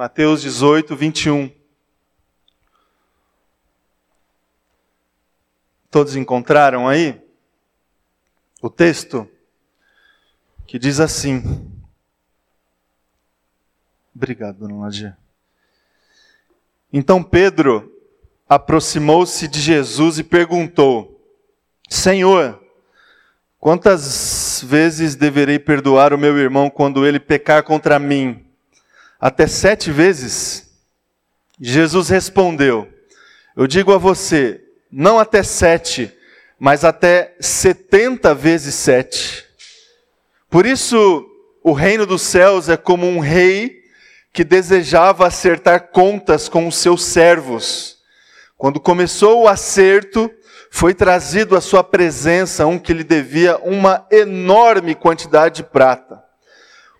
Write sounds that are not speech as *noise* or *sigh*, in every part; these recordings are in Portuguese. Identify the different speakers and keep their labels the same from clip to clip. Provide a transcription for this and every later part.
Speaker 1: Mateus 18, 21. Todos encontraram aí o texto que diz assim. Obrigado, dona Nadia. Então Pedro aproximou-se de Jesus e perguntou: Senhor, quantas vezes deverei perdoar o meu irmão quando ele pecar contra mim? Até sete vezes? Jesus respondeu: Eu digo a você, não até sete, mas até setenta vezes sete. Por isso, o reino dos céus é como um rei que desejava acertar contas com os seus servos. Quando começou o acerto, foi trazido à sua presença um que lhe devia uma enorme quantidade de prata.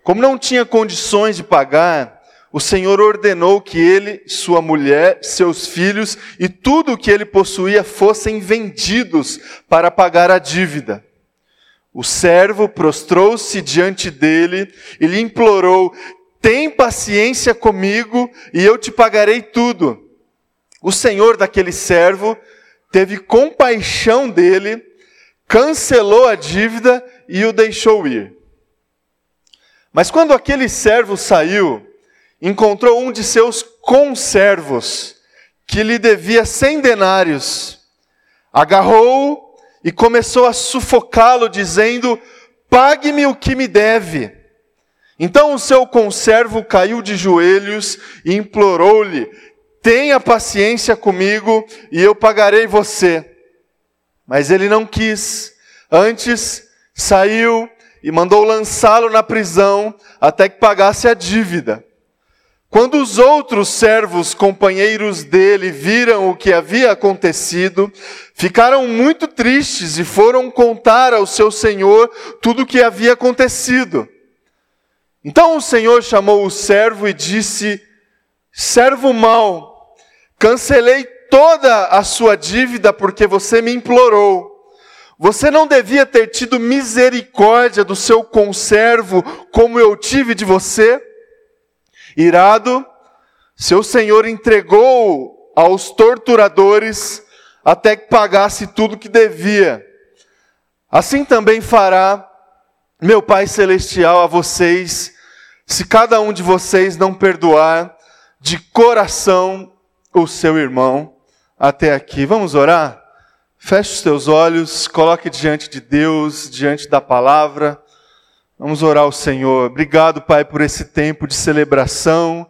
Speaker 1: Como não tinha condições de pagar, o Senhor ordenou que ele, sua mulher, seus filhos e tudo o que ele possuía fossem vendidos para pagar a dívida. O servo prostrou-se diante dele e lhe implorou: Tem paciência comigo e eu te pagarei tudo. O senhor daquele servo teve compaixão dele, cancelou a dívida e o deixou ir. Mas quando aquele servo saiu, encontrou um de seus conservos, que lhe devia cem denários, agarrou-o e começou a sufocá-lo, dizendo: Pague-me o que me deve. Então o seu conservo caiu de joelhos e implorou-lhe: Tenha paciência comigo e eu pagarei você. Mas ele não quis. Antes saiu e mandou lançá-lo na prisão até que pagasse a dívida. Quando os outros servos companheiros dele viram o que havia acontecido, ficaram muito tristes e foram contar ao seu senhor tudo o que havia acontecido. Então o senhor chamou o servo e disse: Servo mau, cancelei toda a sua dívida porque você me implorou. Você não devia ter tido misericórdia do seu conservo como eu tive de você? Irado, seu senhor entregou aos torturadores até que pagasse tudo que devia. Assim também fará meu Pai Celestial a vocês, se cada um de vocês não perdoar de coração o seu irmão. Até aqui. Vamos orar? Feche os teus olhos, coloque diante de Deus, diante da palavra. Vamos orar ao Senhor. Obrigado, Pai, por esse tempo de celebração,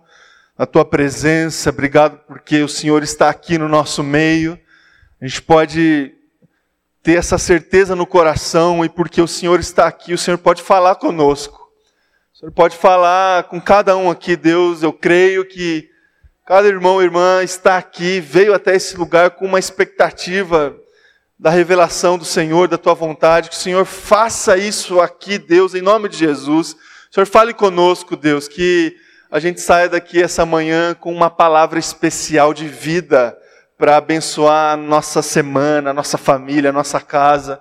Speaker 1: a tua presença. Obrigado porque o Senhor está aqui no nosso meio. A gente pode ter essa certeza no coração e porque o Senhor está aqui, o Senhor pode falar conosco. O Senhor pode falar com cada um aqui, Deus. Eu creio que cada irmão e irmã está aqui, veio até esse lugar com uma expectativa da revelação do Senhor, da tua vontade, que o Senhor faça isso aqui, Deus, em nome de Jesus. O Senhor fale conosco, Deus, que a gente saia daqui essa manhã com uma palavra especial de vida para abençoar a nossa semana, a nossa família, a nossa casa.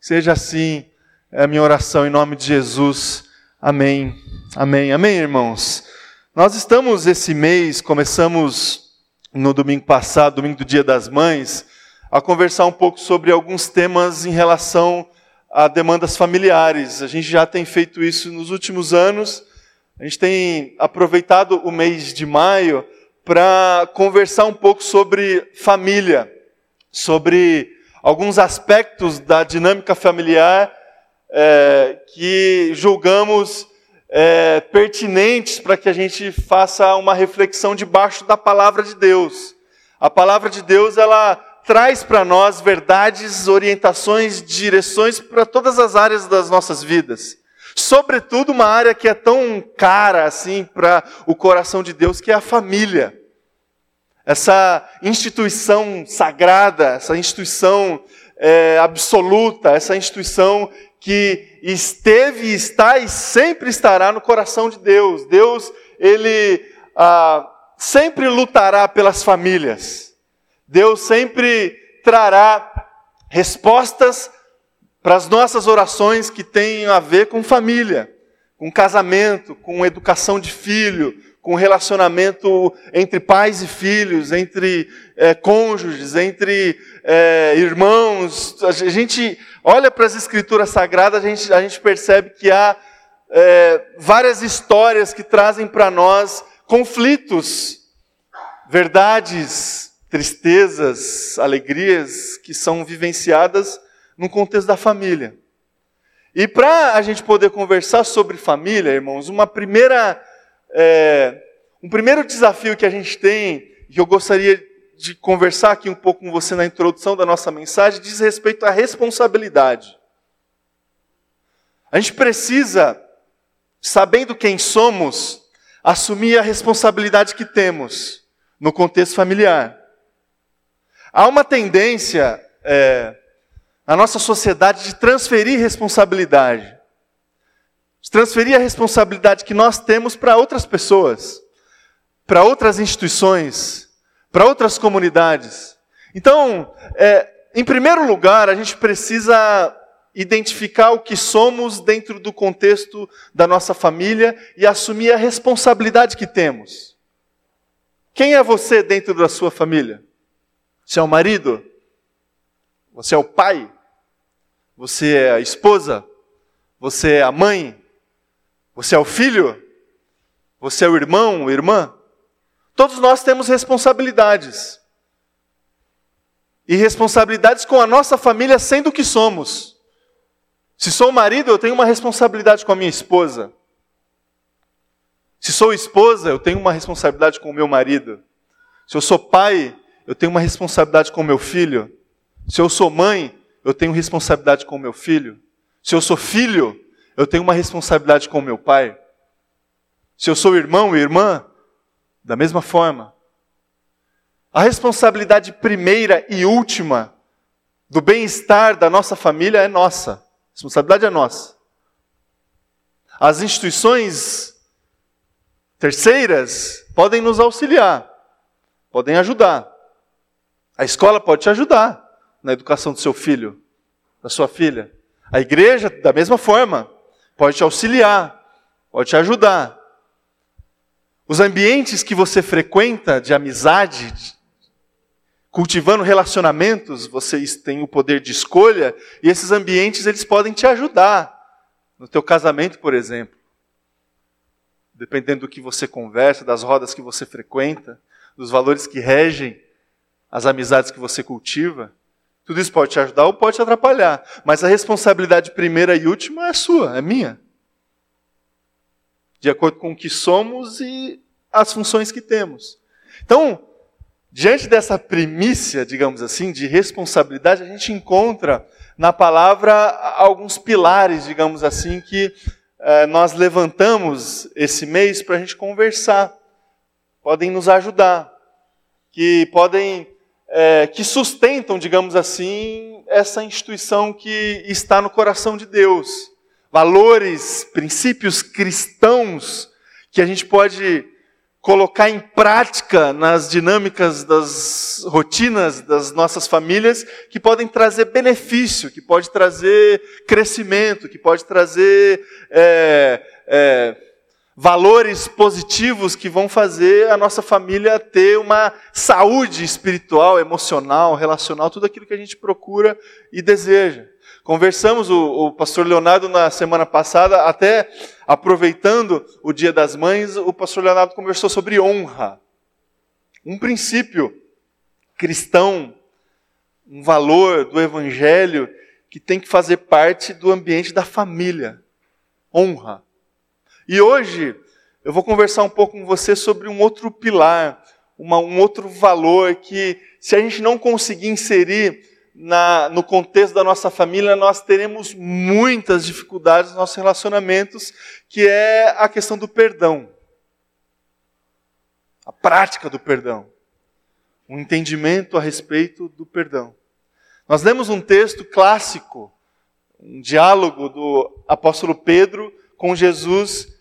Speaker 1: Seja assim é a minha oração em nome de Jesus. Amém. Amém. Amém, irmãos. Nós estamos esse mês, começamos no domingo passado, domingo do Dia das Mães, a conversar um pouco sobre alguns temas em relação a demandas familiares. A gente já tem feito isso nos últimos anos. A gente tem aproveitado o mês de maio para conversar um pouco sobre família, sobre alguns aspectos da dinâmica familiar é, que julgamos é, pertinentes para que a gente faça uma reflexão debaixo da palavra de Deus. A palavra de Deus ela traz para nós verdades, orientações, direções para todas as áreas das nossas vidas. Sobretudo uma área que é tão cara assim para o coração de Deus, que é a família. Essa instituição sagrada, essa instituição é, absoluta, essa instituição que esteve, está e sempre estará no coração de Deus. Deus, Ele ah, sempre lutará pelas famílias. Deus sempre trará respostas para as nossas orações que têm a ver com família, com casamento, com educação de filho, com relacionamento entre pais e filhos, entre é, cônjuges, entre é, irmãos. A gente olha para as escrituras sagradas, a gente, a gente percebe que há é, várias histórias que trazem para nós conflitos, verdades, tristezas, alegrias que são vivenciadas no contexto da família. E para a gente poder conversar sobre família, irmãos, uma primeira, é, um primeiro desafio que a gente tem, que eu gostaria de conversar aqui um pouco com você na introdução da nossa mensagem, diz respeito à responsabilidade. A gente precisa, sabendo quem somos, assumir a responsabilidade que temos no contexto familiar. Há uma tendência é, na nossa sociedade de transferir responsabilidade. De transferir a responsabilidade que nós temos para outras pessoas, para outras instituições, para outras comunidades. Então, é, em primeiro lugar, a gente precisa identificar o que somos dentro do contexto da nossa família e assumir a responsabilidade que temos. Quem é você dentro da sua família? Você é o marido? Você é o pai? Você é a esposa? Você é a mãe? Você é o filho? Você é o irmão, irmã? Todos nós temos responsabilidades. E responsabilidades com a nossa família sendo o que somos. Se sou marido, eu tenho uma responsabilidade com a minha esposa. Se sou esposa, eu tenho uma responsabilidade com o meu marido. Se eu sou pai, eu tenho uma responsabilidade com meu filho. Se eu sou mãe, eu tenho responsabilidade com meu filho. Se eu sou filho, eu tenho uma responsabilidade com meu pai. Se eu sou irmão e irmã, da mesma forma. A responsabilidade primeira e última do bem-estar da nossa família é nossa. A responsabilidade é nossa. As instituições terceiras podem nos auxiliar, podem ajudar. A escola pode te ajudar na educação do seu filho, da sua filha. A igreja, da mesma forma, pode te auxiliar, pode te ajudar. Os ambientes que você frequenta de amizade, cultivando relacionamentos, vocês têm o poder de escolha, e esses ambientes eles podem te ajudar no teu casamento, por exemplo. Dependendo do que você conversa, das rodas que você frequenta, dos valores que regem as amizades que você cultiva. Tudo isso pode te ajudar ou pode te atrapalhar. Mas a responsabilidade primeira e última é sua, é minha. De acordo com o que somos e as funções que temos. Então, diante dessa primícia, digamos assim, de responsabilidade, a gente encontra na palavra alguns pilares, digamos assim, que eh, nós levantamos esse mês para a gente conversar. Podem nos ajudar, que podem é, que sustentam, digamos assim, essa instituição que está no coração de Deus. Valores, princípios cristãos que a gente pode colocar em prática nas dinâmicas das rotinas das nossas famílias, que podem trazer benefício, que pode trazer crescimento, que pode trazer é, é, valores positivos que vão fazer a nossa família ter uma saúde espiritual, emocional, relacional, tudo aquilo que a gente procura e deseja. Conversamos, o, o, pastor Leonardo, na semana passada, até aproveitando o Dia das Mães, o pastor Leonardo conversou sobre honra. Um princípio cristão, um valor do evangelho que tem que fazer parte do ambiente da família. Honra. E hoje eu vou conversar um pouco com você sobre um outro pilar, uma, um outro valor que, se a gente não conseguir inserir na, no contexto da nossa família, nós teremos muitas dificuldades nos nossos relacionamentos, que é a questão do perdão. A prática do perdão. Um entendimento a respeito do perdão. Nós lemos um texto clássico, um diálogo do apóstolo Pedro com Jesus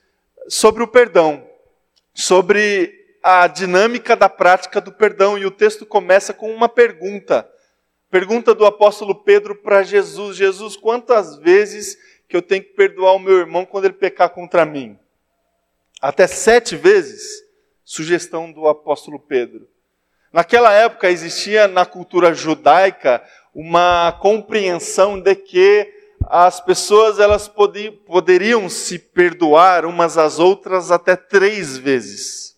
Speaker 1: sobre o perdão, sobre a dinâmica da prática do perdão. E o texto começa com uma pergunta. Pergunta do apóstolo Pedro para Jesus: Jesus, quantas vezes que eu tenho que perdoar o meu irmão quando ele pecar contra mim? Até sete vezes? sugestão do apóstolo Pedro. Naquela época existia na cultura judaica uma compreensão de que as pessoas elas poderiam se perdoar umas às outras até três vezes.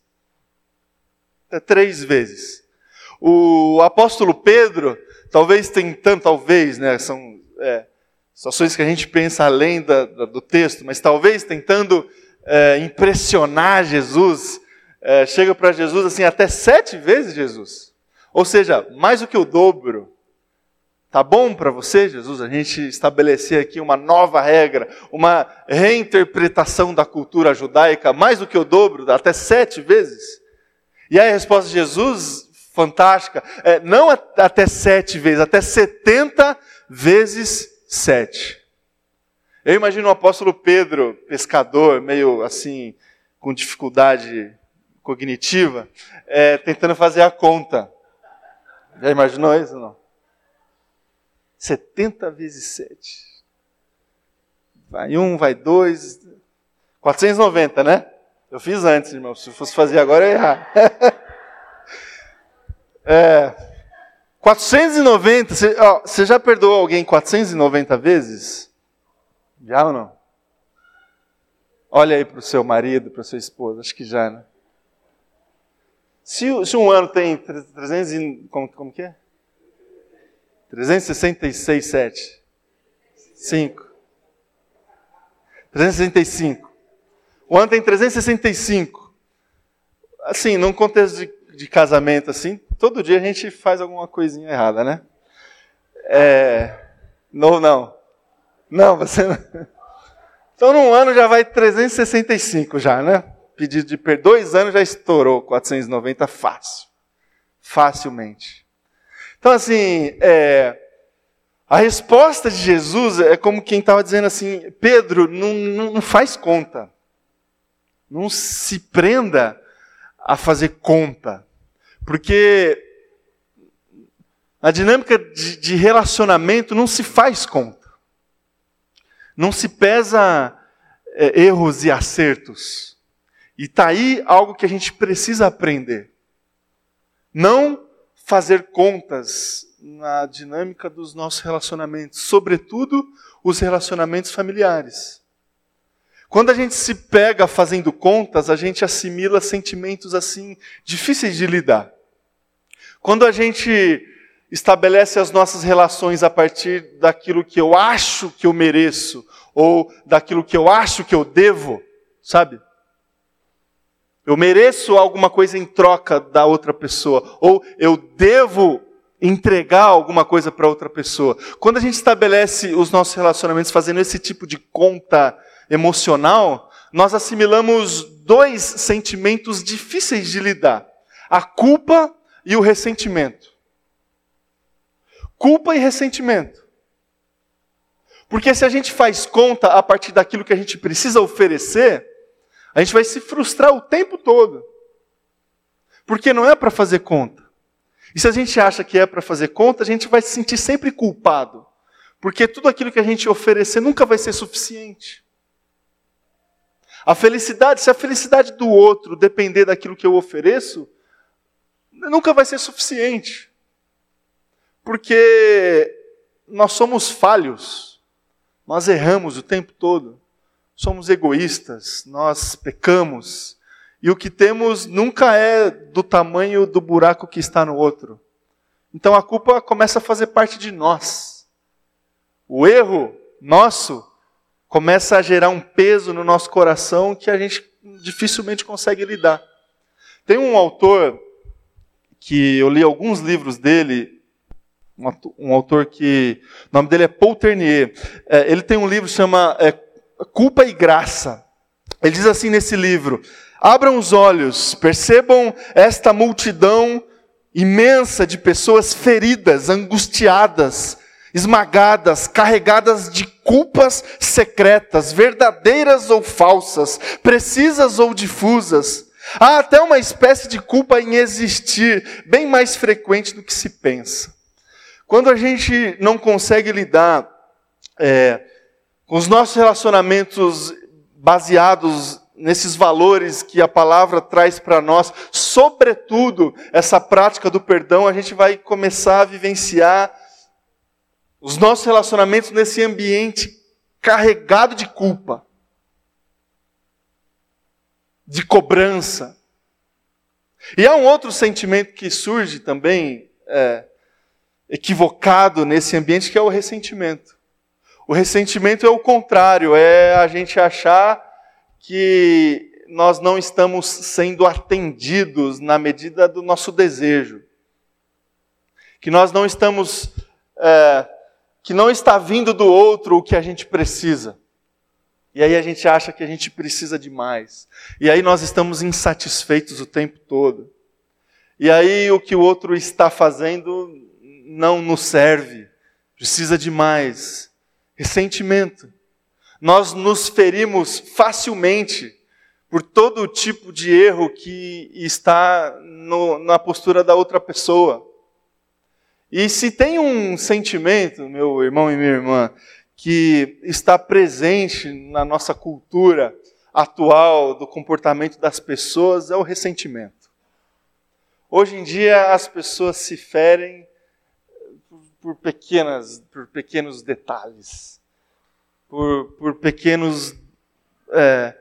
Speaker 1: Até três vezes. O apóstolo Pedro, talvez tentando, talvez, né, são é, situações que a gente pensa além da, da, do texto, mas talvez tentando é, impressionar Jesus, é, chega para Jesus assim, até sete vezes Jesus. Ou seja, mais do que o dobro. Tá bom para você, Jesus, a gente estabelecer aqui uma nova regra, uma reinterpretação da cultura judaica, mais do que o dobro, até sete vezes? E aí a resposta de Jesus, fantástica, é, não até sete vezes, até setenta vezes sete. Eu imagino o apóstolo Pedro, pescador, meio assim, com dificuldade cognitiva, é, tentando fazer a conta. Já imaginou isso não? 70 vezes 7. Vai um, vai dois. 490, né? Eu fiz antes, irmão. Se fosse fazer agora, eu ia errar. *laughs* é, 490. Você, ó, você já perdoou alguém 490 vezes? Já ou não? Olha aí para o seu marido, para sua esposa. Acho que já, né? Se, se um ano tem 300 e, como, como que é? 366, 7. 5. 365. O ano tem 365. Assim, num contexto de, de, casamento, assim, todo dia a gente faz alguma coisinha errada, né? É, não, não. Não, você não. Então, num ano já vai 365 já, né? Pedido de perdão, dois anos já estourou 490 fácil. Facilmente. Então, assim, é, a resposta de Jesus é como quem estava dizendo assim: Pedro, não, não, não faz conta. Não se prenda a fazer conta. Porque a dinâmica de, de relacionamento não se faz conta. Não se pesa é, erros e acertos. E está aí algo que a gente precisa aprender. Não fazer contas na dinâmica dos nossos relacionamentos, sobretudo os relacionamentos familiares. Quando a gente se pega fazendo contas, a gente assimila sentimentos assim difíceis de lidar. Quando a gente estabelece as nossas relações a partir daquilo que eu acho que eu mereço ou daquilo que eu acho que eu devo, sabe? Eu mereço alguma coisa em troca da outra pessoa, ou eu devo entregar alguma coisa para outra pessoa. Quando a gente estabelece os nossos relacionamentos fazendo esse tipo de conta emocional, nós assimilamos dois sentimentos difíceis de lidar: a culpa e o ressentimento. Culpa e ressentimento. Porque se a gente faz conta a partir daquilo que a gente precisa oferecer, a gente vai se frustrar o tempo todo. Porque não é para fazer conta. E se a gente acha que é para fazer conta, a gente vai se sentir sempre culpado. Porque tudo aquilo que a gente oferecer nunca vai ser suficiente. A felicidade, se a felicidade do outro depender daquilo que eu ofereço, nunca vai ser suficiente. Porque nós somos falhos, nós erramos o tempo todo somos egoístas, nós pecamos, e o que temos nunca é do tamanho do buraco que está no outro. Então a culpa começa a fazer parte de nós. O erro nosso começa a gerar um peso no nosso coração que a gente dificilmente consegue lidar. Tem um autor que eu li alguns livros dele, um autor que o nome dele é Paul Ternier. É, ele tem um livro que chama é, culpa e graça. Ele diz assim nesse livro: abram os olhos, percebam esta multidão imensa de pessoas feridas, angustiadas, esmagadas, carregadas de culpas secretas, verdadeiras ou falsas, precisas ou difusas. Há até uma espécie de culpa em existir, bem mais frequente do que se pensa. Quando a gente não consegue lidar é, os nossos relacionamentos baseados nesses valores que a palavra traz para nós, sobretudo essa prática do perdão, a gente vai começar a vivenciar os nossos relacionamentos nesse ambiente carregado de culpa, de cobrança. E há um outro sentimento que surge também, é, equivocado nesse ambiente, que é o ressentimento. O ressentimento é o contrário, é a gente achar que nós não estamos sendo atendidos na medida do nosso desejo, que nós não estamos, é, que não está vindo do outro o que a gente precisa. E aí a gente acha que a gente precisa de mais. E aí nós estamos insatisfeitos o tempo todo. E aí o que o outro está fazendo não nos serve. Precisa de mais. Ressentimento. Nós nos ferimos facilmente por todo tipo de erro que está no, na postura da outra pessoa. E se tem um sentimento, meu irmão e minha irmã, que está presente na nossa cultura atual do comportamento das pessoas, é o ressentimento. Hoje em dia as pessoas se ferem por, pequenas, por pequenos detalhes por, por pequenos. É,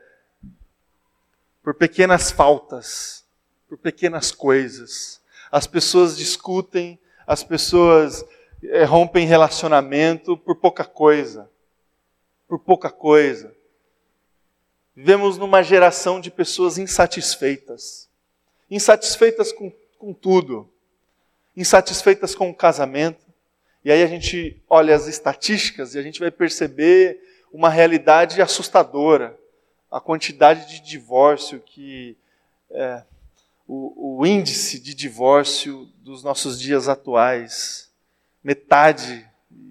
Speaker 1: por pequenas faltas, por pequenas coisas. As pessoas discutem, as pessoas é, rompem relacionamento por pouca coisa. Por pouca coisa. Vivemos numa geração de pessoas insatisfeitas. Insatisfeitas com, com tudo. Insatisfeitas com o casamento, e aí a gente olha as estatísticas e a gente vai perceber uma realidade assustadora. A quantidade de divórcio que. É, o, o índice de divórcio dos nossos dias atuais. Metade,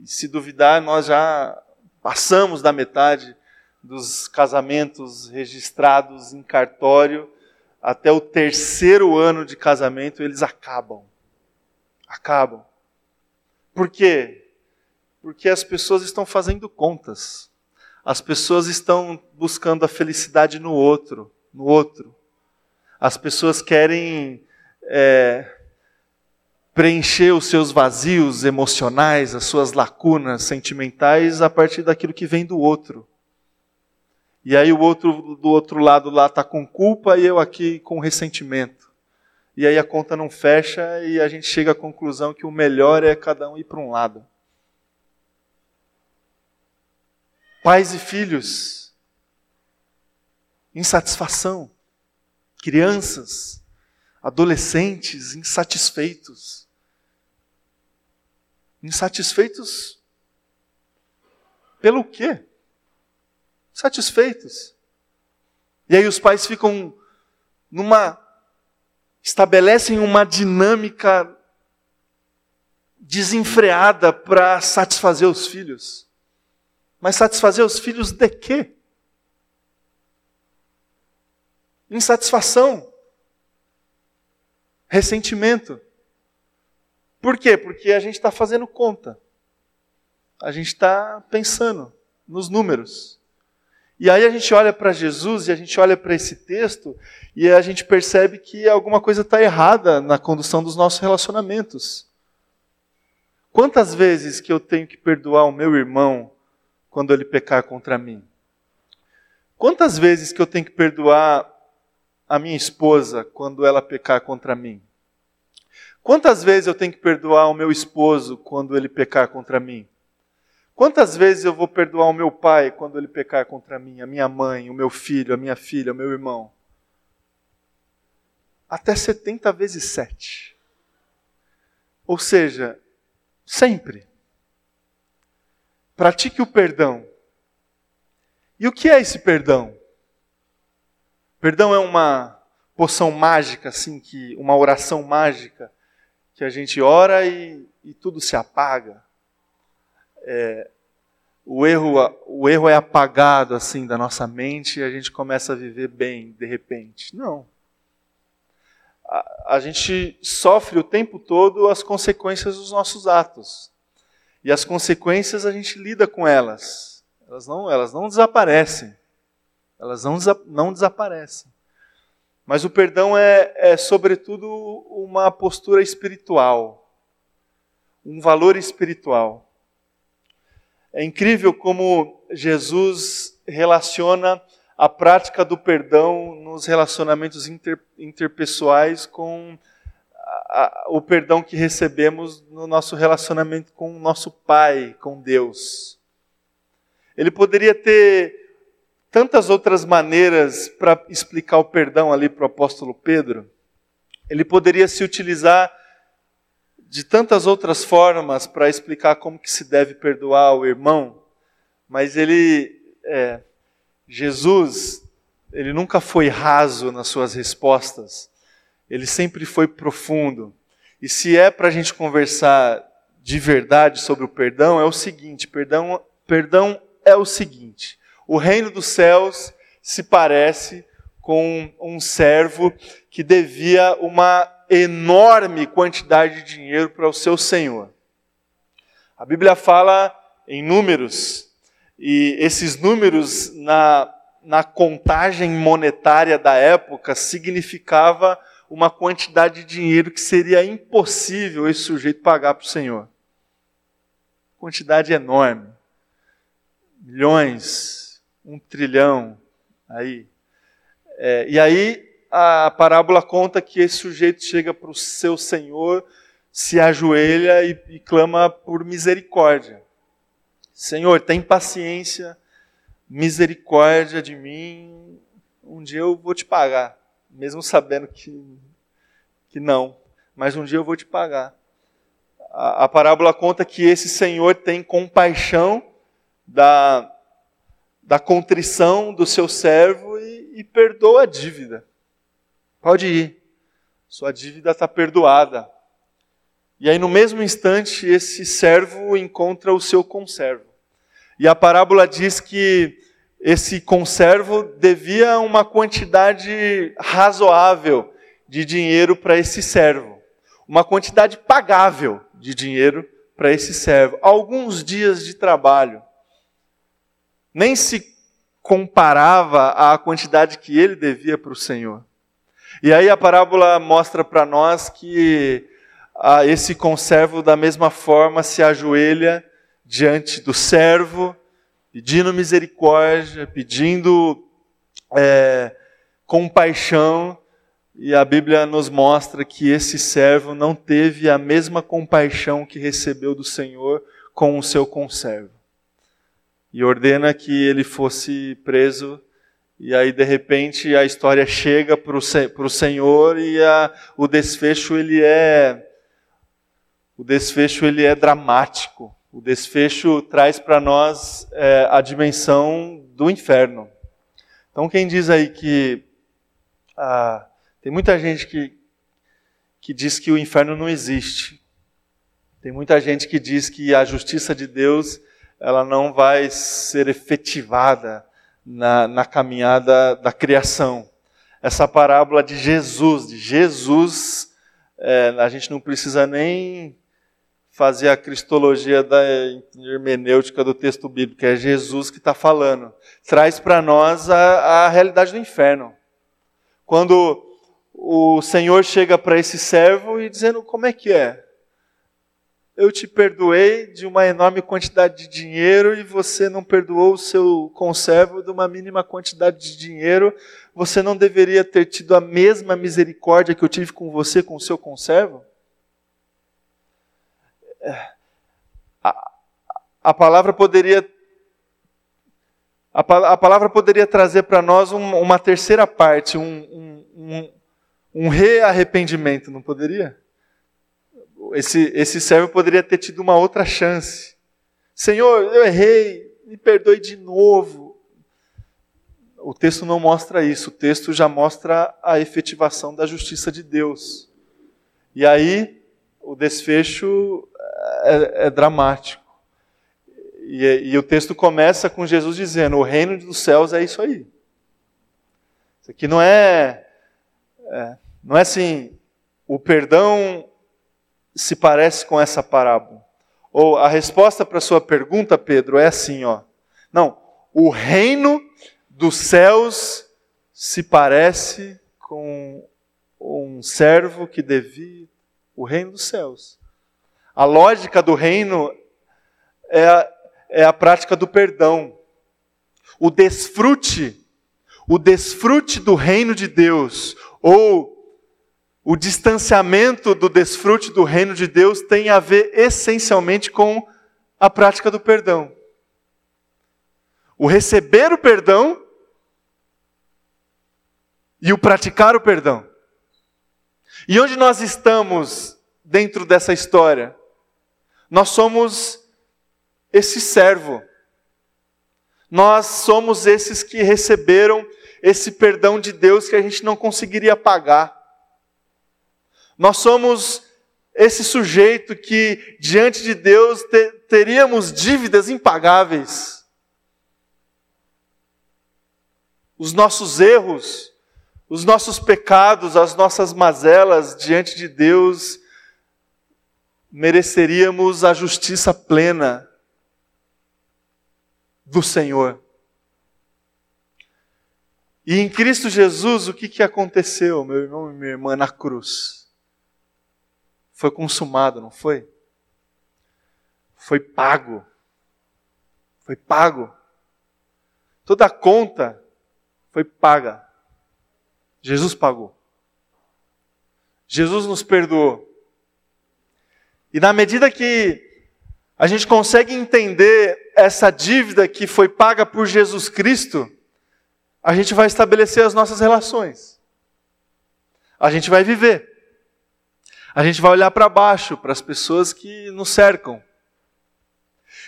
Speaker 1: se duvidar, nós já passamos da metade dos casamentos registrados em cartório, até o terceiro ano de casamento, eles acabam. Acabam. Por quê? Porque as pessoas estão fazendo contas. As pessoas estão buscando a felicidade no outro, no outro. As pessoas querem é, preencher os seus vazios emocionais, as suas lacunas sentimentais a partir daquilo que vem do outro. E aí o outro do outro lado lá está com culpa e eu aqui com ressentimento e aí a conta não fecha e a gente chega à conclusão que o melhor é cada um ir para um lado. Pais e filhos, insatisfação. Crianças, adolescentes insatisfeitos. Insatisfeitos pelo quê? Satisfeitos. E aí os pais ficam numa estabelecem uma dinâmica desenfreada para satisfazer os filhos. Mas satisfazer os filhos de quê? Insatisfação. Ressentimento. Por quê? Porque a gente está fazendo conta. A gente está pensando nos números. E aí a gente olha para Jesus e a gente olha para esse texto e a gente percebe que alguma coisa está errada na condução dos nossos relacionamentos. Quantas vezes que eu tenho que perdoar o meu irmão quando ele pecar contra mim? Quantas vezes que eu tenho que perdoar a minha esposa quando ela pecar contra mim? Quantas vezes eu tenho que perdoar o meu esposo quando ele pecar contra mim? Quantas vezes eu vou perdoar o meu pai quando ele pecar contra mim, a minha mãe, o meu filho, a minha filha, o meu irmão? Até 70 vezes 7. Ou seja, sempre. Pratique o perdão. E o que é esse perdão? Perdão é uma poção mágica, assim, que uma oração mágica que a gente ora e, e tudo se apaga é, o, erro, o erro é apagado assim da nossa mente e a gente começa a viver bem de repente. Não. A, a gente sofre o tempo todo as consequências dos nossos atos. E as consequências a gente lida com elas. Elas não, elas não desaparecem. elas não, não desaparecem. Mas o perdão é, é, sobretudo, uma postura espiritual, um valor espiritual. É incrível como Jesus relaciona a prática do perdão nos relacionamentos inter, interpessoais com a, a, o perdão que recebemos no nosso relacionamento com o nosso Pai, com Deus. Ele poderia ter tantas outras maneiras para explicar o perdão ali para o apóstolo Pedro. Ele poderia se utilizar de tantas outras formas para explicar como que se deve perdoar o irmão, mas ele, é, Jesus, ele nunca foi raso nas suas respostas, ele sempre foi profundo. E se é para a gente conversar de verdade sobre o perdão, é o seguinte: perdão, perdão é o seguinte o reino dos céus se parece com um servo que devia uma enorme quantidade de dinheiro para o seu senhor. A Bíblia fala em números, e esses números na, na contagem monetária da época significava uma quantidade de dinheiro que seria impossível esse sujeito pagar para o Senhor. Quantidade enorme. Milhões, um trilhão aí. É, e aí a parábola conta que esse sujeito chega para o seu senhor, se ajoelha e, e clama por misericórdia. Senhor, tem paciência, misericórdia de mim, um dia eu vou te pagar, mesmo sabendo que, que não, mas um dia eu vou te pagar. A, a parábola conta que esse senhor tem compaixão da, da contrição do seu servo e, e perdoa a dívida. Pode ir, sua dívida está perdoada. E aí, no mesmo instante, esse servo encontra o seu conservo. E a parábola diz que esse conservo devia uma quantidade razoável de dinheiro para esse servo. Uma quantidade pagável de dinheiro para esse servo. Alguns dias de trabalho nem se comparava à quantidade que ele devia para o Senhor. E aí a parábola mostra para nós que ah, esse conservo, da mesma forma, se ajoelha diante do servo, pedindo misericórdia, pedindo é, compaixão, e a Bíblia nos mostra que esse servo não teve a mesma compaixão que recebeu do Senhor com o seu conservo e ordena que ele fosse preso. E aí, de repente, a história chega para o Senhor e a, o desfecho ele é o desfecho ele é dramático. O desfecho traz para nós é, a dimensão do inferno. Então, quem diz aí que ah, tem muita gente que, que diz que o inferno não existe. Tem muita gente que diz que a justiça de Deus ela não vai ser efetivada na, na caminhada da criação. Essa parábola de Jesus, de Jesus, é, a gente não precisa nem fazer a cristologia da hermenêutica do texto bíblico, é Jesus que está falando. Traz para nós a, a realidade do inferno. Quando o Senhor chega para esse servo e dizendo como é que é? Eu te perdoei de uma enorme quantidade de dinheiro e você não perdoou o seu conservo de uma mínima quantidade de dinheiro, você não deveria ter tido a mesma misericórdia que eu tive com você, com o seu conservo? É, a, a palavra poderia a, palavra poderia trazer para nós um, uma terceira parte, um, um, um rearrependimento, não poderia? Esse, esse servo poderia ter tido uma outra chance. Senhor, eu errei, me perdoe de novo. O texto não mostra isso, o texto já mostra a efetivação da justiça de Deus. E aí, o desfecho é, é dramático. E, e, o texto começa com Jesus dizendo: O reino dos céus é isso aí. Isso aqui não é, é não é assim, o perdão se parece com essa parábola? Ou a resposta para a sua pergunta, Pedro, é assim, ó. Não, o reino dos céus se parece com um servo que devia o reino dos céus. A lógica do reino é a, é a prática do perdão. O desfrute, o desfrute do reino de Deus, ou o distanciamento do desfrute do reino de Deus tem a ver essencialmente com a prática do perdão. O receber o perdão e o praticar o perdão. E onde nós estamos dentro dessa história? Nós somos esse servo. Nós somos esses que receberam esse perdão de Deus que a gente não conseguiria pagar. Nós somos esse sujeito que, diante de Deus, te, teríamos dívidas impagáveis. Os nossos erros, os nossos pecados, as nossas mazelas diante de Deus, mereceríamos a justiça plena do Senhor. E em Cristo Jesus, o que, que aconteceu, meu irmão e minha irmã, na cruz? Foi consumado, não foi? Foi pago. Foi pago. Toda a conta foi paga. Jesus pagou. Jesus nos perdoou. E na medida que a gente consegue entender essa dívida que foi paga por Jesus Cristo, a gente vai estabelecer as nossas relações. A gente vai viver. A gente vai olhar para baixo, para as pessoas que nos cercam.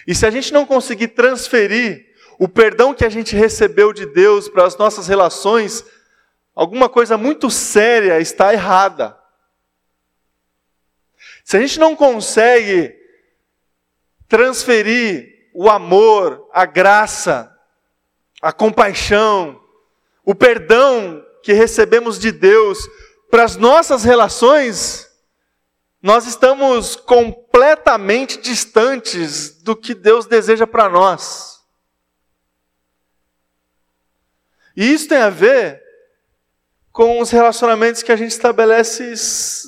Speaker 1: E se a gente não conseguir transferir o perdão que a gente recebeu de Deus para as nossas relações, alguma coisa muito séria está errada. Se a gente não consegue transferir o amor, a graça, a compaixão, o perdão que recebemos de Deus para as nossas relações, nós estamos completamente distantes do que Deus deseja para nós. E isso tem a ver com os relacionamentos que a gente estabelece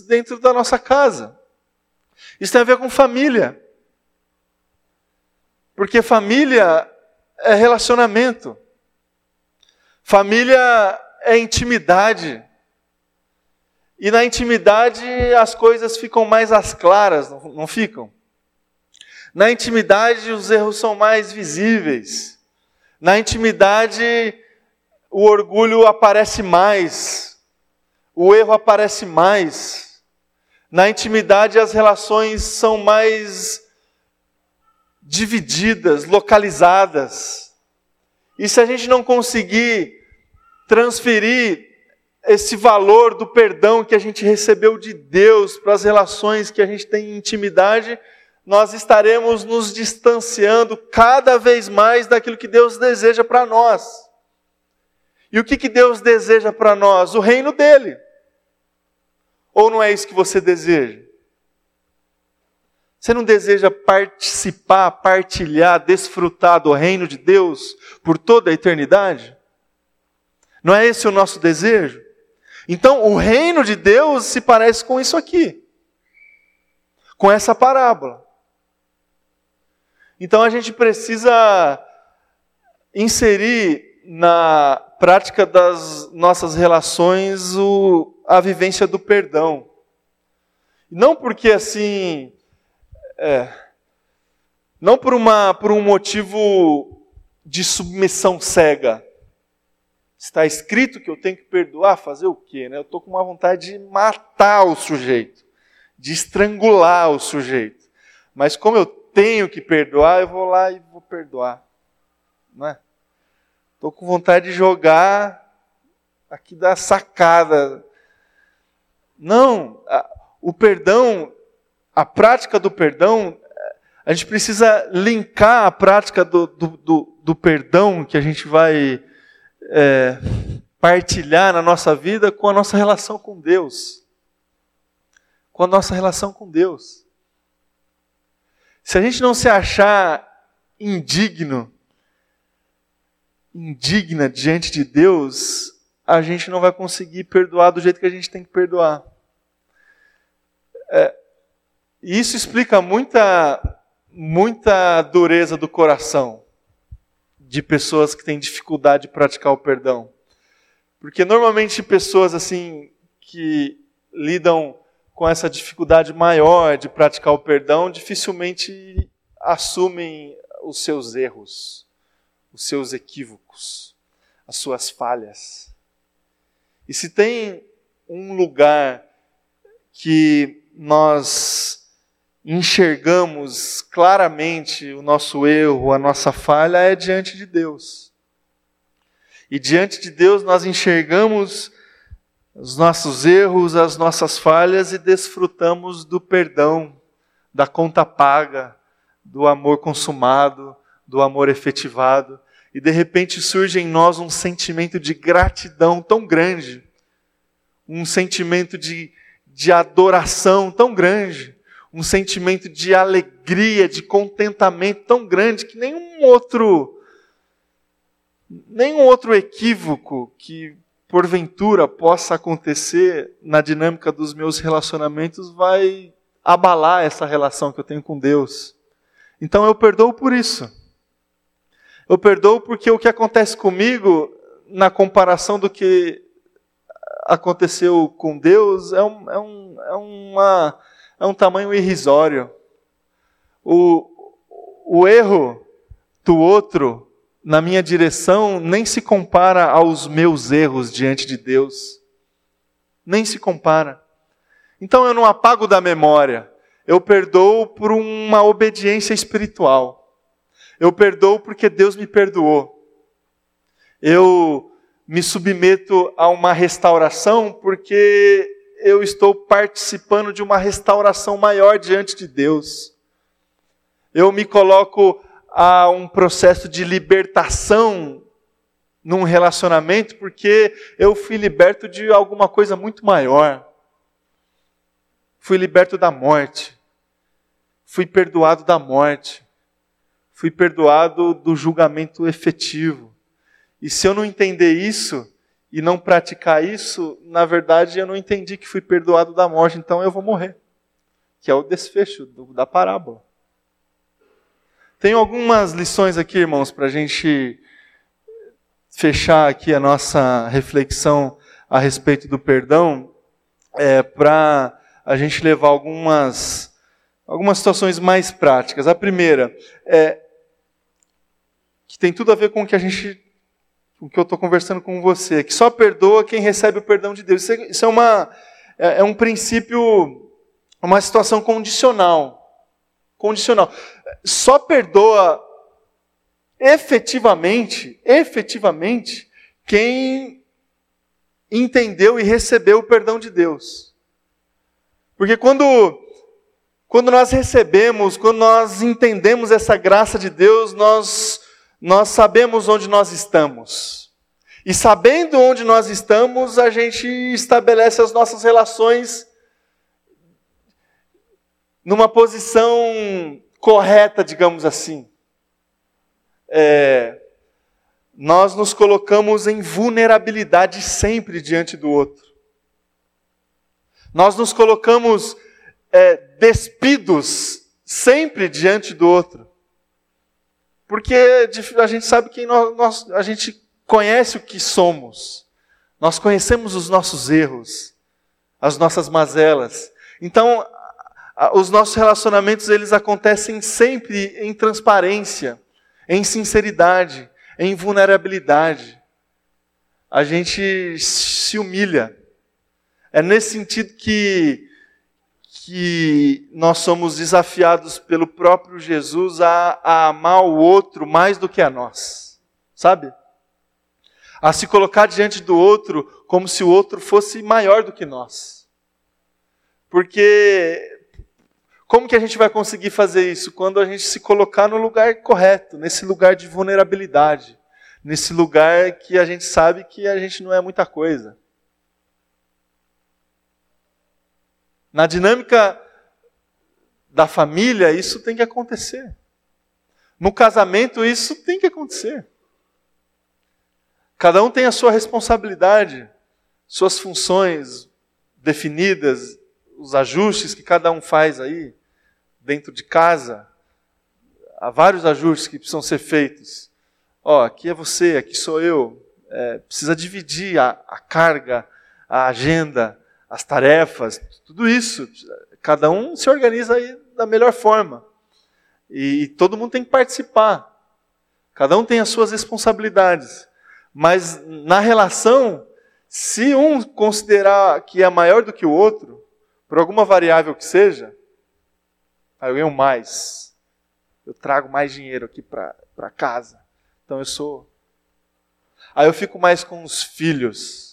Speaker 1: dentro da nossa casa. Isso tem a ver com família. Porque família é relacionamento. Família é intimidade. E na intimidade as coisas ficam mais às claras, não ficam? Na intimidade os erros são mais visíveis. Na intimidade o orgulho aparece mais. O erro aparece mais. Na intimidade as relações são mais divididas, localizadas. E se a gente não conseguir transferir esse valor do perdão que a gente recebeu de Deus para as relações que a gente tem em intimidade, nós estaremos nos distanciando cada vez mais daquilo que Deus deseja para nós. E o que, que Deus deseja para nós? O reino dele. Ou não é isso que você deseja? Você não deseja participar, partilhar, desfrutar do reino de Deus por toda a eternidade? Não é esse o nosso desejo? Então, o reino de Deus se parece com isso aqui, com essa parábola. Então, a gente precisa inserir na prática das nossas relações o, a vivência do perdão. Não porque assim é, não por, uma, por um motivo de submissão cega. Está escrito que eu tenho que perdoar, fazer o quê? Né? Eu estou com uma vontade de matar o sujeito, de estrangular o sujeito. Mas como eu tenho que perdoar, eu vou lá e vou perdoar. Não é? Estou com vontade de jogar aqui da sacada. Não, o perdão a prática do perdão, a gente precisa linkar a prática do, do, do, do perdão que a gente vai é, partilhar na nossa vida com a nossa relação com Deus. Com a nossa relação com Deus. Se a gente não se achar indigno indigna diante de Deus, a gente não vai conseguir perdoar do jeito que a gente tem que perdoar. É, isso explica muita, muita dureza do coração de pessoas que têm dificuldade de praticar o perdão. Porque normalmente pessoas assim que lidam com essa dificuldade maior de praticar o perdão dificilmente assumem os seus erros, os seus equívocos, as suas falhas. E se tem um lugar que nós enxergamos claramente o nosso erro, a nossa falha, é diante de Deus. E diante de Deus nós enxergamos os nossos erros, as nossas falhas e desfrutamos do perdão, da conta paga, do amor consumado, do amor efetivado. E de repente surge em nós um sentimento de gratidão tão grande, um sentimento de, de adoração tão grande, um sentimento de alegria, de contentamento tão grande que nenhum outro nenhum outro equívoco que porventura possa acontecer na dinâmica dos meus relacionamentos vai abalar essa relação que eu tenho com Deus. Então eu perdoo por isso. Eu perdoo porque o que acontece comigo, na comparação do que aconteceu com Deus, é um, é um, é uma, é um tamanho irrisório. O, o erro do outro na minha direção nem se compara aos meus erros diante de Deus. Nem se compara. Então eu não apago da memória. Eu perdoo por uma obediência espiritual. Eu perdoo porque Deus me perdoou. Eu me submeto a uma restauração porque eu estou participando de uma restauração maior diante de Deus. Eu me coloco a um processo de libertação num relacionamento, porque eu fui liberto de alguma coisa muito maior. Fui liberto da morte. Fui perdoado da morte. Fui perdoado do julgamento efetivo. E se eu não entender isso e não praticar isso, na verdade eu não entendi que fui perdoado da morte, então eu vou morrer. Que é o desfecho da parábola. Tenho algumas lições aqui, irmãos, para a gente fechar aqui a nossa reflexão a respeito do perdão, é, para a gente levar algumas, algumas situações mais práticas. A primeira é que tem tudo a ver com o que a gente, com que eu estou conversando com você, que só perdoa quem recebe o perdão de Deus. Isso é, é uma, é, é um princípio, uma situação condicional condicional. Só perdoa efetivamente, efetivamente, quem entendeu e recebeu o perdão de Deus. Porque quando quando nós recebemos, quando nós entendemos essa graça de Deus, nós nós sabemos onde nós estamos. E sabendo onde nós estamos, a gente estabelece as nossas relações numa posição correta, digamos assim. É, nós nos colocamos em vulnerabilidade sempre diante do outro. Nós nos colocamos é, despidos sempre diante do outro. Porque a gente sabe que nós, nós, a gente conhece o que somos. Nós conhecemos os nossos erros, as nossas mazelas. Então, os nossos relacionamentos eles acontecem sempre em transparência, em sinceridade, em vulnerabilidade. A gente se humilha. É nesse sentido que, que nós somos desafiados pelo próprio Jesus a, a amar o outro mais do que a nós. Sabe? A se colocar diante do outro como se o outro fosse maior do que nós. Porque como que a gente vai conseguir fazer isso? Quando a gente se colocar no lugar correto, nesse lugar de vulnerabilidade, nesse lugar que a gente sabe que a gente não é muita coisa. Na dinâmica da família, isso tem que acontecer. No casamento, isso tem que acontecer. Cada um tem a sua responsabilidade, suas funções definidas, os ajustes que cada um faz aí dentro de casa. Há vários ajustes que precisam ser feitos. Ó, aqui é você, aqui sou eu. É, precisa dividir a, a carga, a agenda, as tarefas, tudo isso. Cada um se organiza da melhor forma. E, e todo mundo tem que participar. Cada um tem as suas responsabilidades. Mas na relação, se um considerar que é maior do que o outro, por alguma variável que seja, aí eu ganho mais. Eu trago mais dinheiro aqui para casa. Então eu sou. Aí eu fico mais com os filhos.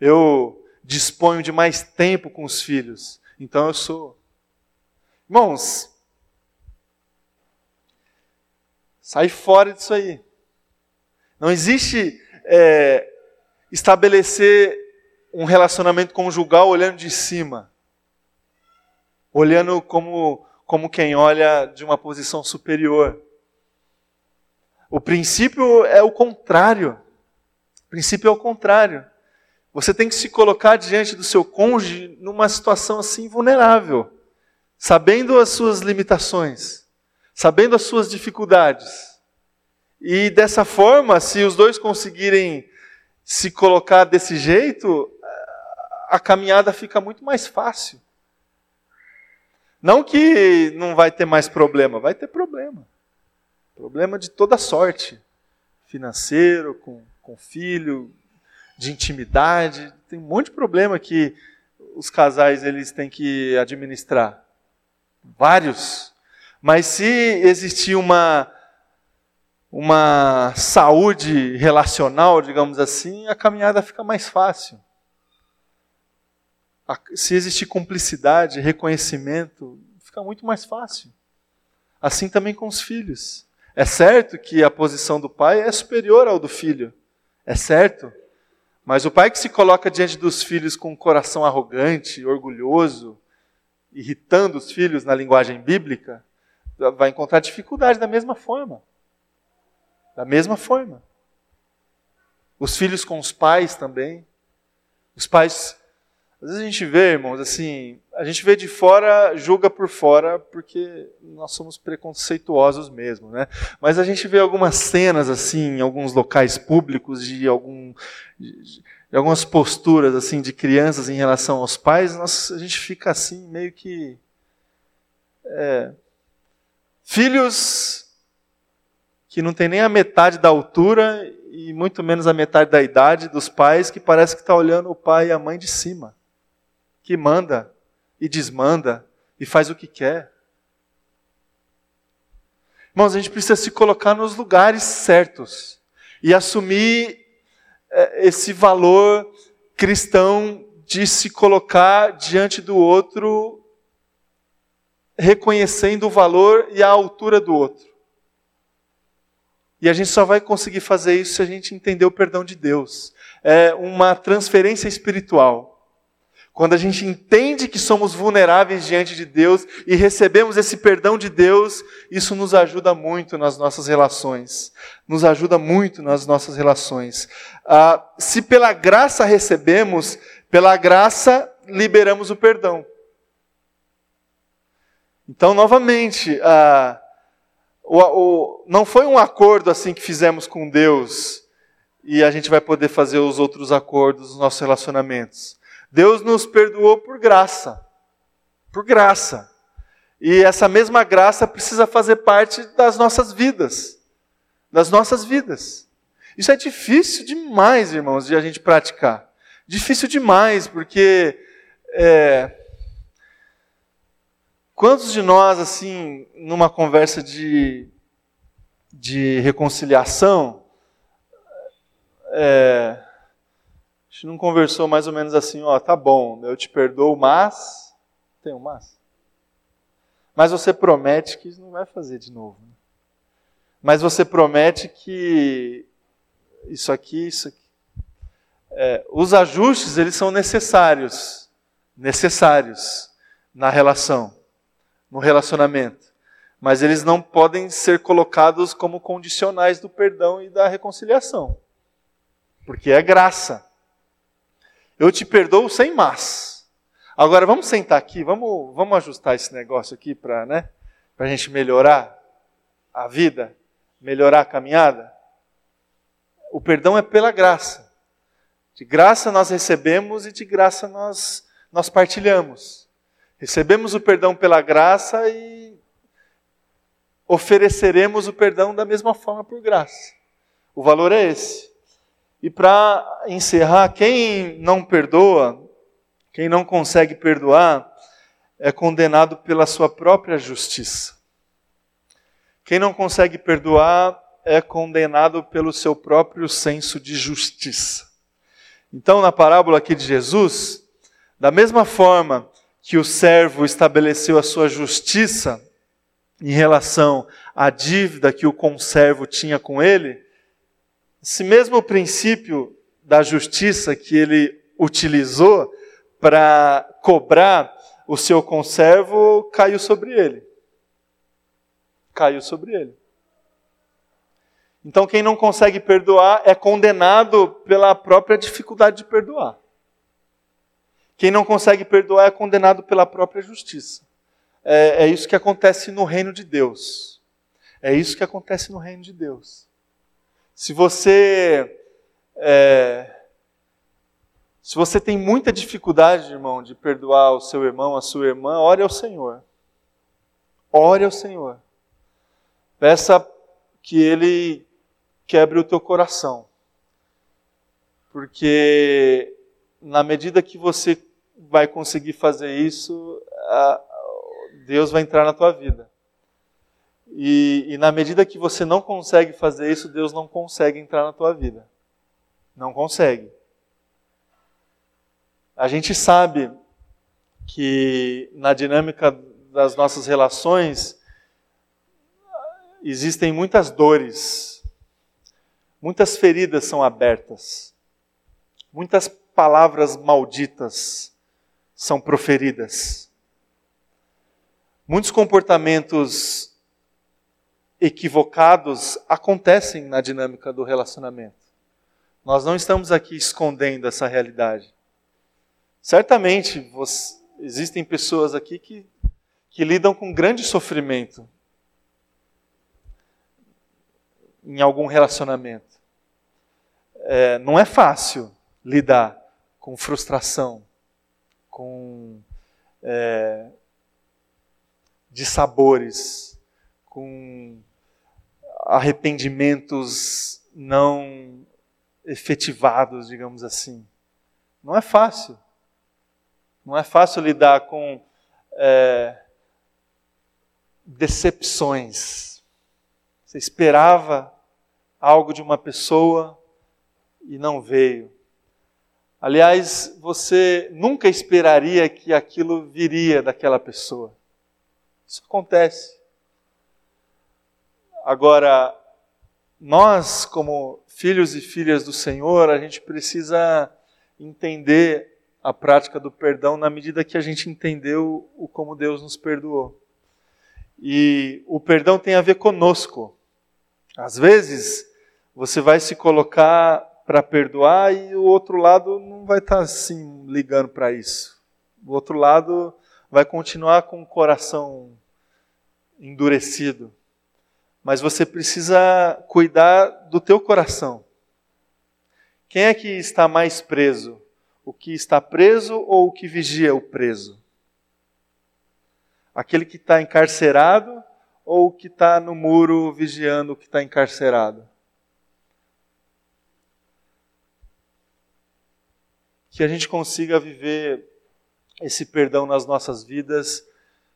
Speaker 1: Eu disponho de mais tempo com os filhos. Então eu sou. Irmãos, sai fora disso aí. Não existe é, estabelecer um relacionamento conjugal olhando de cima, olhando como, como quem olha de uma posição superior. O princípio é o contrário. O princípio é o contrário. Você tem que se colocar diante do seu cônjuge numa situação assim vulnerável, sabendo as suas limitações, sabendo as suas dificuldades. E dessa forma, se os dois conseguirem se colocar desse jeito, a caminhada fica muito mais fácil. Não que não vai ter mais problema, vai ter problema. Problema de toda sorte. Financeiro, com, com filho, de intimidade. Tem um monte de problema que os casais eles têm que administrar. Vários. Mas se existir uma uma saúde relacional, digamos assim, a caminhada fica mais fácil. Se existir cumplicidade, reconhecimento, fica muito mais fácil. Assim também com os filhos. É certo que a posição do pai é superior ao do filho. É certo. Mas o pai que se coloca diante dos filhos com um coração arrogante, orgulhoso, irritando os filhos na linguagem bíblica, vai encontrar dificuldade da mesma forma. Da mesma forma. Os filhos com os pais também. Os pais. Às vezes a gente vê, irmãos, assim, a gente vê de fora, julga por fora, porque nós somos preconceituosos mesmo, né? Mas a gente vê algumas cenas, assim, em alguns locais públicos, de, algum, de, de algumas posturas, assim, de crianças em relação aos pais, nós, a gente fica, assim, meio que. É, filhos que não tem nem a metade da altura e muito menos a metade da idade dos pais, que parece que está olhando o pai e a mãe de cima, que manda e desmanda e faz o que quer. Irmãos, a gente precisa se colocar nos lugares certos e assumir é, esse valor cristão de se colocar diante do outro, reconhecendo o valor e a altura do outro. E a gente só vai conseguir fazer isso se a gente entender o perdão de Deus. É uma transferência espiritual. Quando a gente entende que somos vulneráveis diante de Deus e recebemos esse perdão de Deus, isso nos ajuda muito nas nossas relações. Nos ajuda muito nas nossas relações. Ah, se pela graça recebemos, pela graça liberamos o perdão. Então, novamente, ah, o, o, não foi um acordo assim que fizemos com Deus e a gente vai poder fazer os outros acordos nos nossos relacionamentos. Deus nos perdoou por graça. Por graça. E essa mesma graça precisa fazer parte das nossas vidas. Das nossas vidas. Isso é difícil demais, irmãos, de a gente praticar. Difícil demais, porque é, Quantos de nós, assim, numa conversa de, de reconciliação, é, a gente não conversou mais ou menos assim, ó, tá bom, eu te perdoo, mas. Tem um mas? Mas você promete que não vai fazer de novo. Né? Mas você promete que isso aqui, isso aqui. É, os ajustes, eles são necessários. Necessários na relação no relacionamento. mas eles não podem ser colocados como condicionais do perdão e da reconciliação, porque é graça. Eu te perdoo sem mas. Agora vamos sentar aqui, vamos, vamos ajustar esse negócio aqui para né, a gente melhorar a vida, melhorar a caminhada. O perdão é pela graça. De graça nós recebemos e de graça nós, nós partilhamos. Recebemos o perdão pela graça e ofereceremos o perdão da mesma forma por graça. O valor é esse. E para encerrar, quem não perdoa, quem não consegue perdoar, é condenado pela sua própria justiça. Quem não consegue perdoar é condenado pelo seu próprio senso de justiça. Então, na parábola aqui de Jesus, da mesma forma que o servo estabeleceu a sua justiça em relação à dívida que o conservo tinha com ele, esse mesmo princípio da justiça que ele utilizou para cobrar o seu conservo caiu sobre ele. Caiu sobre ele. Então, quem não consegue perdoar é condenado pela própria dificuldade de perdoar. Quem não consegue perdoar é condenado pela própria justiça. É, é isso que acontece no reino de Deus. É isso que acontece no reino de Deus. Se você é, se você tem muita dificuldade, irmão, de perdoar o seu irmão, a sua irmã, ore ao Senhor. Ore ao Senhor. Peça que Ele quebre o teu coração. Porque na medida que você vai conseguir fazer isso, Deus vai entrar na tua vida. E, e, na medida que você não consegue fazer isso, Deus não consegue entrar na tua vida. Não consegue. A gente sabe que na dinâmica das nossas relações existem muitas dores, muitas feridas são abertas, muitas palavras malditas são proferidas, muitos comportamentos equivocados acontecem na dinâmica do relacionamento. Nós não estamos aqui escondendo essa realidade. Certamente você, existem pessoas aqui que, que lidam com grande sofrimento em algum relacionamento. É, não é fácil lidar com frustração, com é, dissabores, com arrependimentos não efetivados, digamos assim. Não é fácil. Não é fácil lidar com é, decepções. Você esperava algo de uma pessoa e não veio. Aliás, você nunca esperaria que aquilo viria daquela pessoa. Isso acontece. Agora, nós, como filhos e filhas do Senhor, a gente precisa entender a prática do perdão na medida que a gente entendeu o como Deus nos perdoou. E o perdão tem a ver conosco. Às vezes, você vai se colocar para perdoar e o outro lado não vai estar tá, assim ligando para isso. O outro lado vai continuar com o coração endurecido. Mas você precisa cuidar do teu coração. Quem é que está mais preso? o que está preso ou o que vigia o preso? Aquele que está encarcerado ou o que está no muro vigiando o que está encarcerado? Que a gente consiga viver esse perdão nas nossas vidas,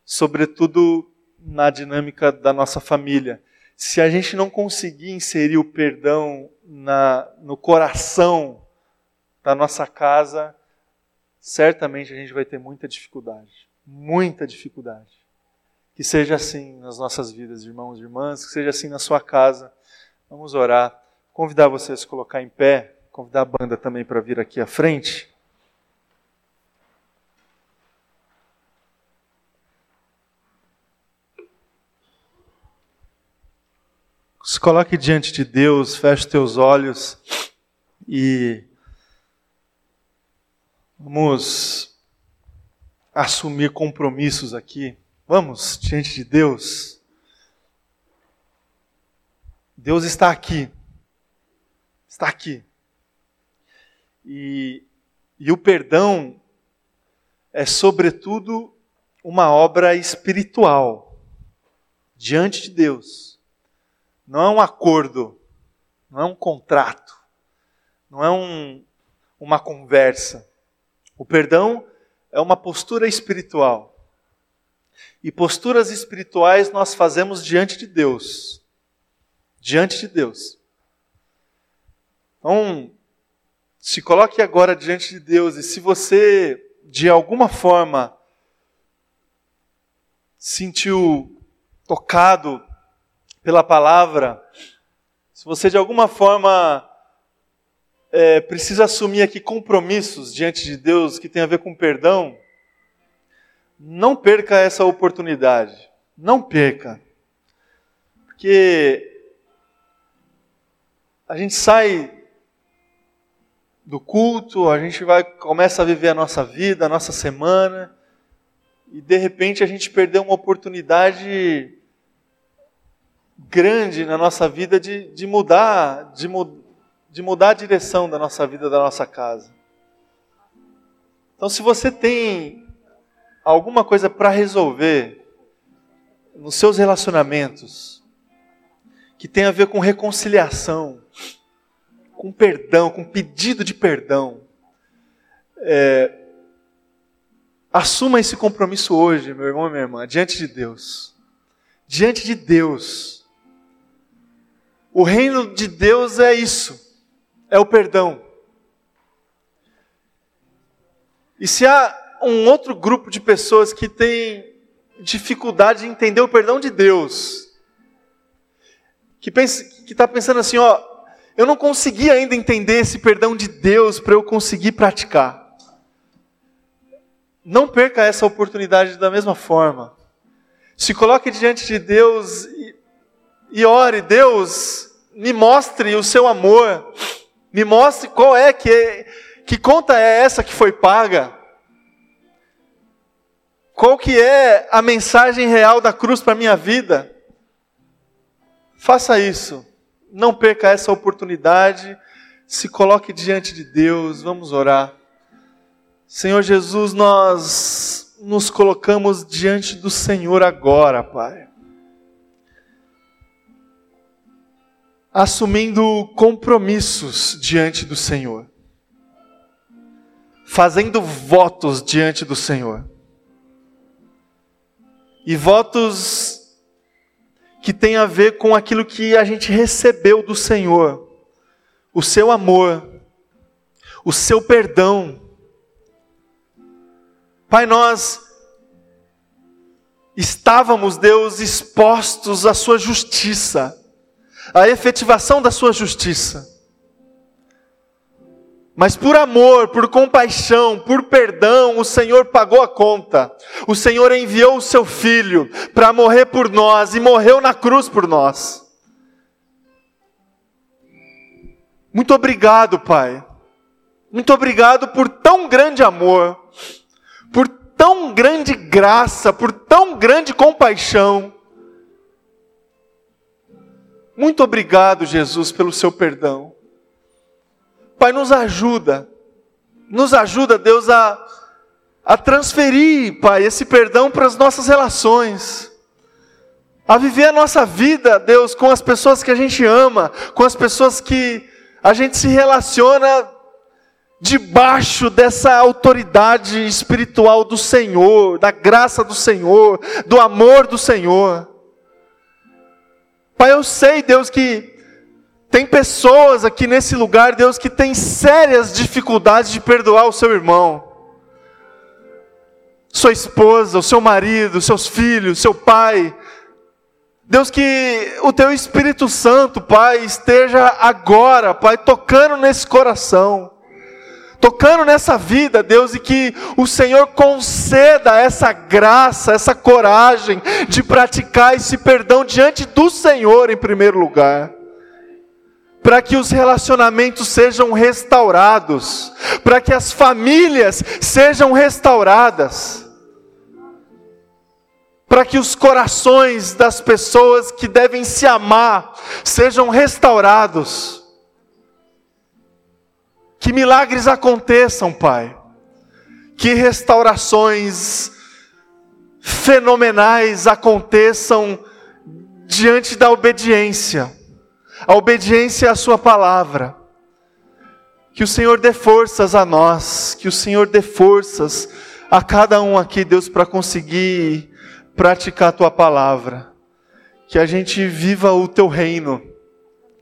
Speaker 1: sobretudo na dinâmica da nossa família. Se a gente não conseguir inserir o perdão na, no coração da nossa casa, certamente a gente vai ter muita dificuldade. Muita dificuldade. Que seja assim nas nossas vidas, irmãos e irmãs, que seja assim na sua casa. Vamos orar. Convidar você a colocar em pé, convidar a banda também para vir aqui à frente. Se coloque diante de Deus, feche teus olhos e vamos assumir compromissos aqui. Vamos diante de Deus. Deus está aqui. Está aqui. E, e o perdão é, sobretudo, uma obra espiritual diante de Deus. Não é um acordo, não é um contrato, não é um, uma conversa. O perdão é uma postura espiritual. E posturas espirituais nós fazemos diante de Deus. Diante de Deus. Então, se coloque agora diante de Deus e se você, de alguma forma, sentiu tocado pela palavra, se você de alguma forma é, precisa assumir aqui compromissos diante de Deus que tem a ver com perdão, não perca essa oportunidade. Não perca. Porque a gente sai do culto, a gente vai começa a viver a nossa vida, a nossa semana, e de repente a gente perdeu uma oportunidade grande na nossa vida de, de mudar, de, de mudar a direção da nossa vida, da nossa casa. Então, se você tem alguma coisa para resolver nos seus relacionamentos, que tem a ver com reconciliação, com perdão, com pedido de perdão. É, assuma esse compromisso hoje, meu irmão e minha irmã, diante de Deus. Diante de Deus. O reino de Deus é isso, é o perdão. E se há um outro grupo de pessoas que tem dificuldade de entender o perdão de Deus, que está pensando assim, ó, eu não consegui ainda entender esse perdão de Deus para eu conseguir praticar. Não perca essa oportunidade da mesma forma. Se coloque diante de Deus e, e ore, Deus, me mostre o seu amor. Me mostre qual é que que conta é essa que foi paga. Qual que é a mensagem real da cruz para minha vida? Faça isso. Não perca essa oportunidade. Se coloque diante de Deus. Vamos orar. Senhor Jesus, nós nos colocamos diante do Senhor agora, Pai. Assumindo compromissos diante do Senhor. Fazendo votos diante do Senhor. E votos que tem a ver com aquilo que a gente recebeu do Senhor, o seu amor, o seu perdão. Pai, nós estávamos, Deus, expostos à Sua justiça, à efetivação da Sua justiça. Mas por amor, por compaixão, por perdão, o Senhor pagou a conta. O Senhor enviou o seu filho para morrer por nós e morreu na cruz por nós. Muito obrigado, Pai. Muito obrigado por tão grande amor, por tão grande graça, por tão grande compaixão. Muito obrigado, Jesus, pelo seu perdão. Pai, nos ajuda, nos ajuda, Deus, a, a transferir, Pai, esse perdão para as nossas relações, a viver a nossa vida, Deus, com as pessoas que a gente ama, com as pessoas que a gente se relaciona debaixo dessa autoridade espiritual do Senhor, da graça do Senhor, do amor do Senhor. Pai, eu sei, Deus, que tem pessoas aqui nesse lugar, Deus, que tem sérias dificuldades de perdoar o seu irmão, sua esposa, o seu marido, seus filhos, seu pai. Deus, que o teu Espírito Santo, Pai, esteja agora, Pai, tocando nesse coração tocando nessa vida, Deus, e que o Senhor conceda essa graça, essa coragem de praticar esse perdão diante do Senhor em primeiro lugar. Para que os relacionamentos sejam restaurados, para que as famílias sejam restauradas, para que os corações das pessoas que devem se amar sejam restaurados que milagres aconteçam, Pai. Que restaurações fenomenais aconteçam diante da obediência. A obediência à Sua palavra. Que o Senhor dê forças a nós, que o Senhor dê forças a cada um aqui, Deus, para conseguir praticar a Tua palavra. Que a gente viva o Teu reino,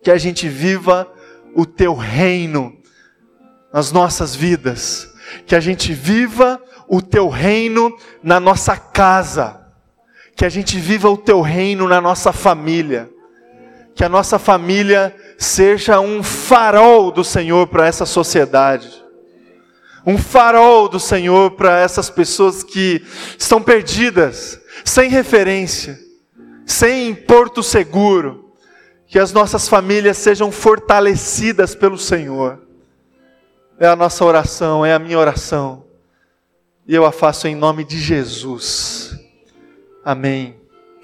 Speaker 1: que a gente viva o Teu reino nas nossas vidas, que a gente viva o teu reino na nossa casa, que a gente viva o teu reino na nossa família, que a nossa família seja um farol do Senhor para essa sociedade, um farol do Senhor para essas pessoas que estão perdidas, sem referência, sem porto seguro, que as nossas famílias sejam fortalecidas pelo Senhor é a nossa oração, é a minha oração. E eu a faço em nome de Jesus. Amém.